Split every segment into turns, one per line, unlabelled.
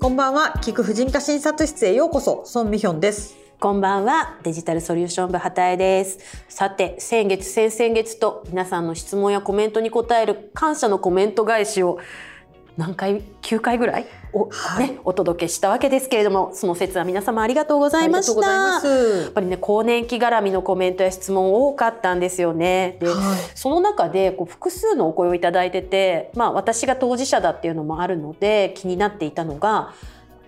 こんばんは。聞く婦人科診察室へようこそ。ソンミヒョンです。
こんばんは。デジタルソリューション部畑江です。さて先月先々月と皆さんの質問やコメントに答える感謝のコメント返しを何回9回ぐらいお,、はい、ね、お届けしたわけですけれどもその説は皆様ありがとうございました。やっぱりね更年期絡みのコメントや質問多かったんですよね。で、はい、その中でこう複数のお声をいただいてて、まあ、私が当事者だっていうのもあるので気になっていたのが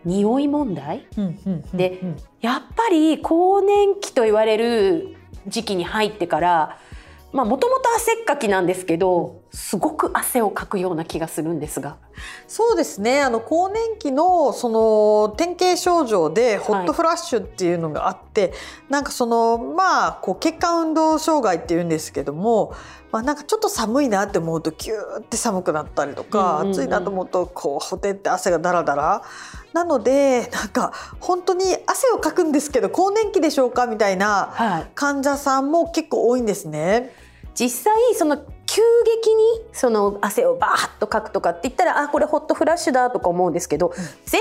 匂い問題、でやっぱり更年期と言われる時期に入ってからまあもともと汗っかきなんですけどすごく汗をかくような気がするんですが。
そうですね。あの更年期のその典型症状でホットフラッシュっていうのがあって、はい、なんかそのまあこう血管運動障害っていうんですけどもまあ、なんかちょっと寒いなって思うとキューって寒くなったりとか、うんうんうん、暑いなと思うとこうほてって汗がダラダラ。なのでなんか本当に汗をかくんですけど更年期でしょうかみたいな患者さんも結構多いんですね。はい
実際その急激にその汗をバーッとかくとかって言ったらあこれホットフラッシュだとか思うんですけど、うん、全体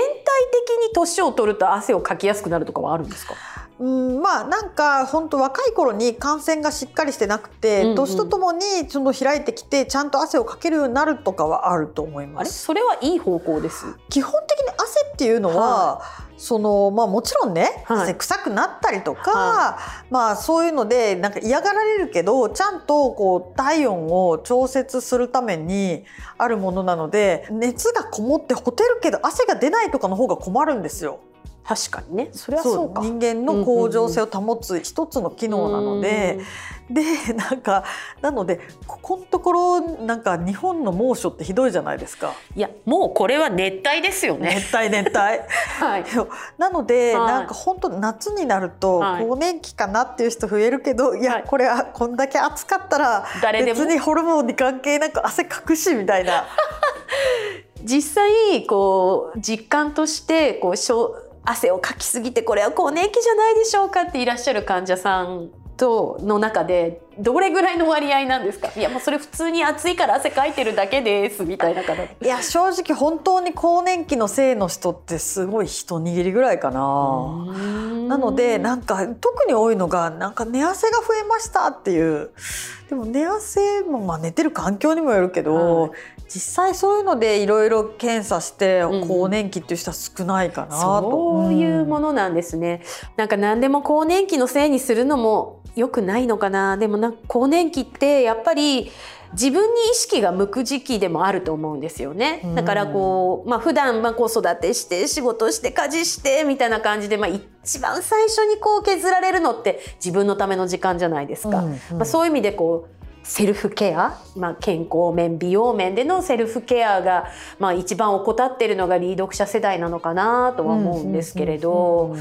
的に年を取ると汗をかきやすくなるとかはあるんですか？
うんまあなんか本当若い頃に感染がしっかりしてなくて、うんうん、年とともにその開いてきてちゃんと汗をかけるようになるとかはあると思います。
それはいい方向です。
基本的に汗っていうのは、はそのまあもちろんね、はい、臭くなったりとか、はい、まあそういうのでなんか嫌がられるけどちゃんとこう体温を調節するためにあるものなので熱がこもってほてるけど汗が出ないとかの方が困るんですよ。
確かにね。それはそう
人間の恒常性を保つ一つの機能なので、でなんかなのでここのところなんか日本の猛暑ってひどいじゃないですか。
いやもうこれは熱帯ですよね。
熱帯熱帯。はい。なので、はい、なんか本当夏になると更年期かなっていう人増えるけど、はい、いやこれはこんだけ暑かったら別にホルモンに関係なく汗かくしみたいな。
実際こう実感としてこう汗をかきすぎてこれは更年期じゃないでしょうかっていらっしゃる患者さんとの中でどれぐらいの割合なんですか？いやもうそれ普通に暑いから汗かいてるだけですみたいな方。い
や正直本当に更年期の性の人ってすごい一握りぐらいかな。なのでなんか特に多いのがなんか寝汗が増えましたっていう。でも寝汗もまあ寝てる環境にもよるけど、はい、実際そういうのでいろいろ検査して更年期っていう人は少ないかなと、
うん、そういうものなんですね、なんか何でも更年期のせいにするのも良くないのかな。でもな更年期ってやっぱり自分に意識が向く時期でもあると思うんですよね。だからこう、まあ普段まあ子育てして仕事して家事してみたいな感じで、まあ一番最初にこう削られるのって自分のための時間じゃないですか。うんうん、まあそういう意味でこうセルフケア、まあ、健康面美容面でのセルフケアが、まあ、一番怠っているのがリー読者世代なのかなとは思うんですけれど。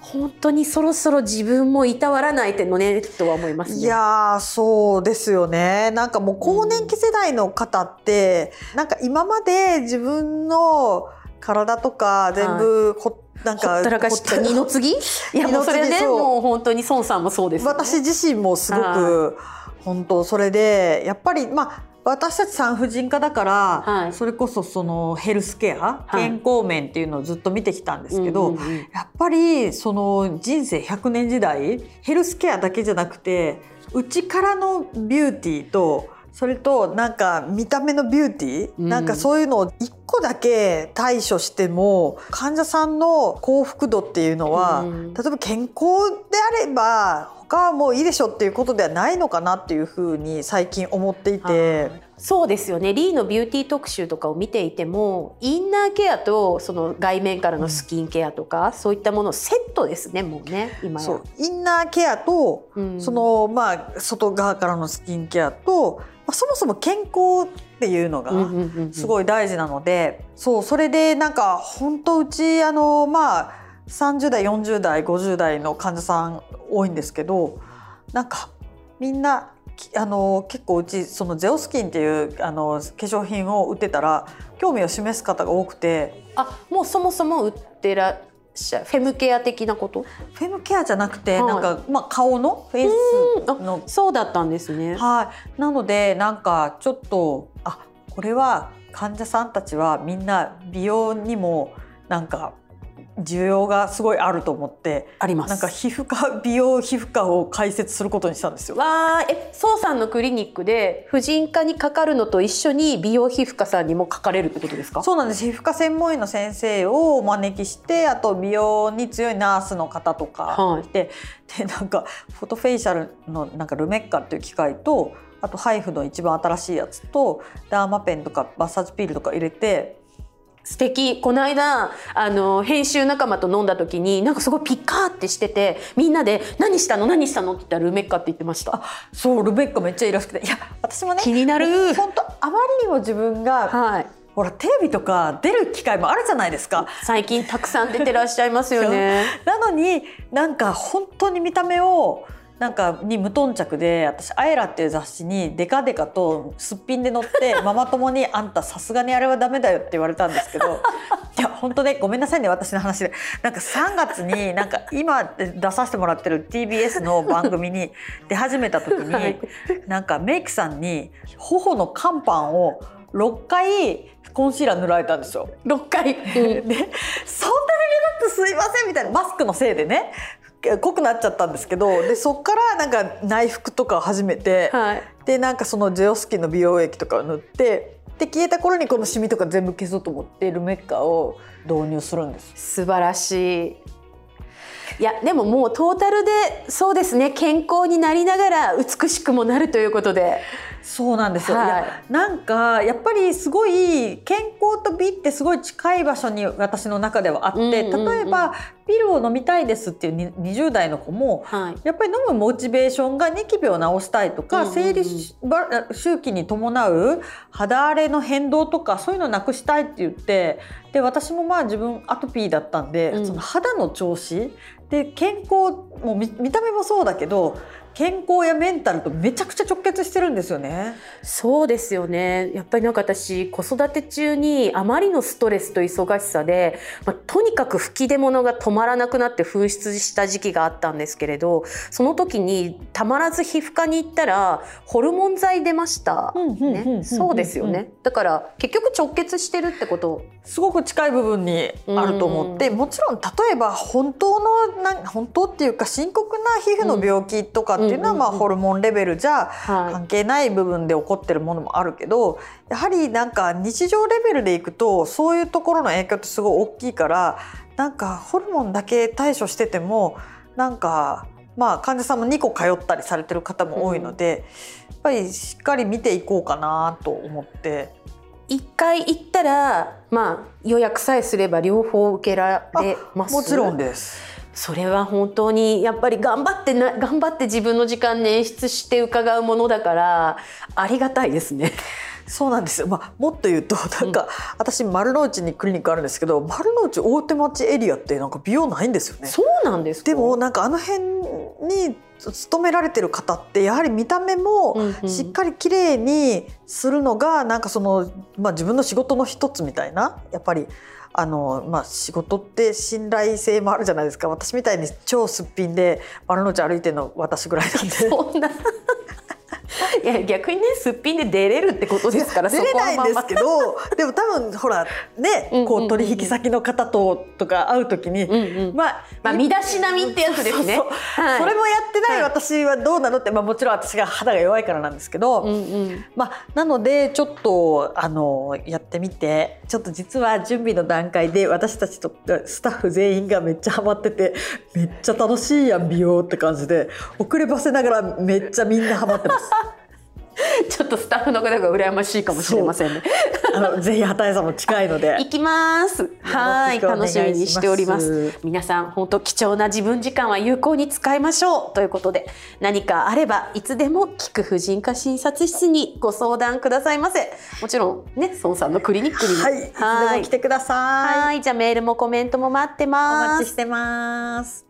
本当にそろそろ自分もいたわらないてのねとは思います、ね、
いやそうですよね。なんかもう更年期世代の方って、うん、なんか今まで自分の体とか全部ほ、はい、なんか
ほったらかした二の次？いやもうそれねもう本当に孫さんもそうです、ね、
私自身もすごく本当それでやっぱりまあ私たち産婦人科だから、はい、それこそそのヘルスケア、健康面っていうのをずっと見てきたんですけど、やっぱりその人生100年時代ヘルスケアだけじゃなくて内からのビューティーとそれとなんか見た目のビューティー、うん、なんかそういうのを一個だけ対処しても患者さんの幸福度っていうのは、うん、例えば健康であれば他はもういいでしょっていうことではないのかなっていうふうに最近思っていて。
そうですよね。リーのビューティー特集とかを見ていてもインナーケアとその外面からのスキンケアとか、うん、そういったものセットですねもうね今
そう。インナーケアと、うん、そのまあ外側からのスキンケアと、まあ、そもそも健康っていうのがすごい大事なので、そうそれでなんか本当うちあのまあ30代40代50代の患者さん多いんですけどなんかみんなあの結構うちそのゼオスキンっていうあの化粧品を売ってたら興味を示す方が多くて
あもうそもそも売ってらっしゃフェムケア的なこと？
フェムケアじゃなくて、はい、なんか、まあ、顔の？フェイスの？
そうだったんですね。
はい。なのでなんかちょっとあこれは患者さんたちはみんな美容にもなんか需要がすごいあると思って
あります。
なんか皮膚科美容皮膚科を開設することにしたんですよ。
わーえ宋さんのクリニックで婦人科にかかるのと一緒に美容皮膚科さんにもかかれるってことですか？
そうなんです。皮膚科専門医の先生をお招きしてあと美容に強いナースの方とか
はい。
で,、でなんかフォトフェイシャルのなんかルメッカっていう機械とあとハイフの一番新しいやつとダーマペンとかマッサージピールとか入れて
素敵。この間あの編集仲間と飲んだ時になんかすごいピカーってしててみんなで「何したの？何したの?」って言ったらルメッカって言ってました。
そうルメッカめっちゃいいらしくて。いや私もね
気になる。
本当あまりにも自分が
はい。
ほらテレビとか出る機会もあるじゃないですか。
最近たくさん出てらっしゃいますよね。
なのになんか本当に見た目をなんかに無頓着で私「アエラ」っていう雑誌にデカデカとすっぴんで載って ママ友に「あんたさすがにあれはダメだよ」って言われたんですけど いや本当ねごめんなさいね私の話で。なんか3月になんか今出させてもらってる TBS の番組に出始めた時に、
はい。
なんかメイクさんに頬の乾パンを6回コンシーラー塗られたんですよ。
6回、
でそんなに目立ってすいませんみたいなマスクのせいでね濃くなっちゃったんですけどでそっからなんか内服とかを始めて、
はい。
でなんかそのジェオスキンの美容液とかを塗ってで消えた頃にこのシミとか全部消そうと思ってルメッカを導入するんです。
素晴らしい。いやでももうトータルでそうですね。健康になりながら美しくもなるということで
そうなんですよ、
はい。
いやなんかやっぱりすごい健康と美ってすごい近い場所に私の中ではあって、
うんうんうん。
例えばピルを飲みたいですっていうに20代の子も
はい。
やっぱり飲むモチベーションがニキビを治したいとか、
うんうんうん。
生理周期に伴う肌荒れの変動とかそういうのをなくしたいって言ってで私もまあ自分アトピーだったんで、
うん。
その肌の調子で健康も見た目もそうだけど健康やメンタルとめちゃくちゃ直結してるんですよね。
そうですよね。やっぱりなんか私子育て中にあまりのストレスと忙しさで、まあ、とにかく吹き出物が止まらなくなって紛失した時期があったんですけれどその時にたまらず皮膚科に行ったらホルモン剤出ました、ね、そうですよね。だから結局直結してるってこと。
すごく近い部分にあると思って、もちろん例えば本当のな本当っていうか深刻な皮膚の病気とかっていうのは、
うん
まあ、ホルモンレベルじゃ
は
関係ない部分で起こってるものもあるけどやはりなんか日常レベルでいくとそういうところの影響ってすごい大きいからなんかホルモンだけ対処しててもなんかまあ患者さんも2個通ったりされてる方も多いので、やっぱりしっかり見ていこうかなと思って。
い一回行ったらまあ予約さえすれば両方受けられます
もちろんです。
それは本当にやっぱり頑張ってな頑張って自分の時間捻出して伺うものだからありがたいですね。
そうなんですよ、まあ、もっと言うとなんか、私丸の内にクリニックあるんですけど丸の内大手町エリアってなんか美容ないんですよね。
そうなんですか？
でもなんかあの辺に勤められてる方ってやはり見た目も
うんうん
しっかり綺麗にするのがなんかその、まあ、自分の仕事の一つみたいなやっぱりあの、まあ、仕事って信頼性もあるじゃないですか私みたいに超すっぴんで丸の内歩いてるの私ぐらいなんで。
そんな。いや逆にねすっぴんで出れるってことですから
出れないんですけどでも多分ほらねこう取引先の方ととか会う時に、
うんうん。
まあ
まあ身だしなみってやつですね。
そうそう。
はい。
それもやってない。私はどうなのって、まあ、もちろん私が肌が弱いからなんですけど、
うんうん。
まあ、なのでちょっとあのやってみてちょっと実は準備の段階で私たちとスタッフ全員がめっちゃハマっててめっちゃ楽しいやん美容って感じで遅ればせながらめっちゃみんなハマってます。
ちょっとスタッフの方が羨ましいかもしれませんね。
あのぜひ畑井さんも近いので
行きます。はい、楽しみにしております。皆さん、本当貴重な自分時間は有効に使いましょうということで、何かあればいつでも聞く婦人科診察室にご相談くださいませ。もちろんね、孫さんのクリニックにも。
はい、いつでも来てください。
はい、じゃあメールもコメントも待って
お
ます
待ち。してます。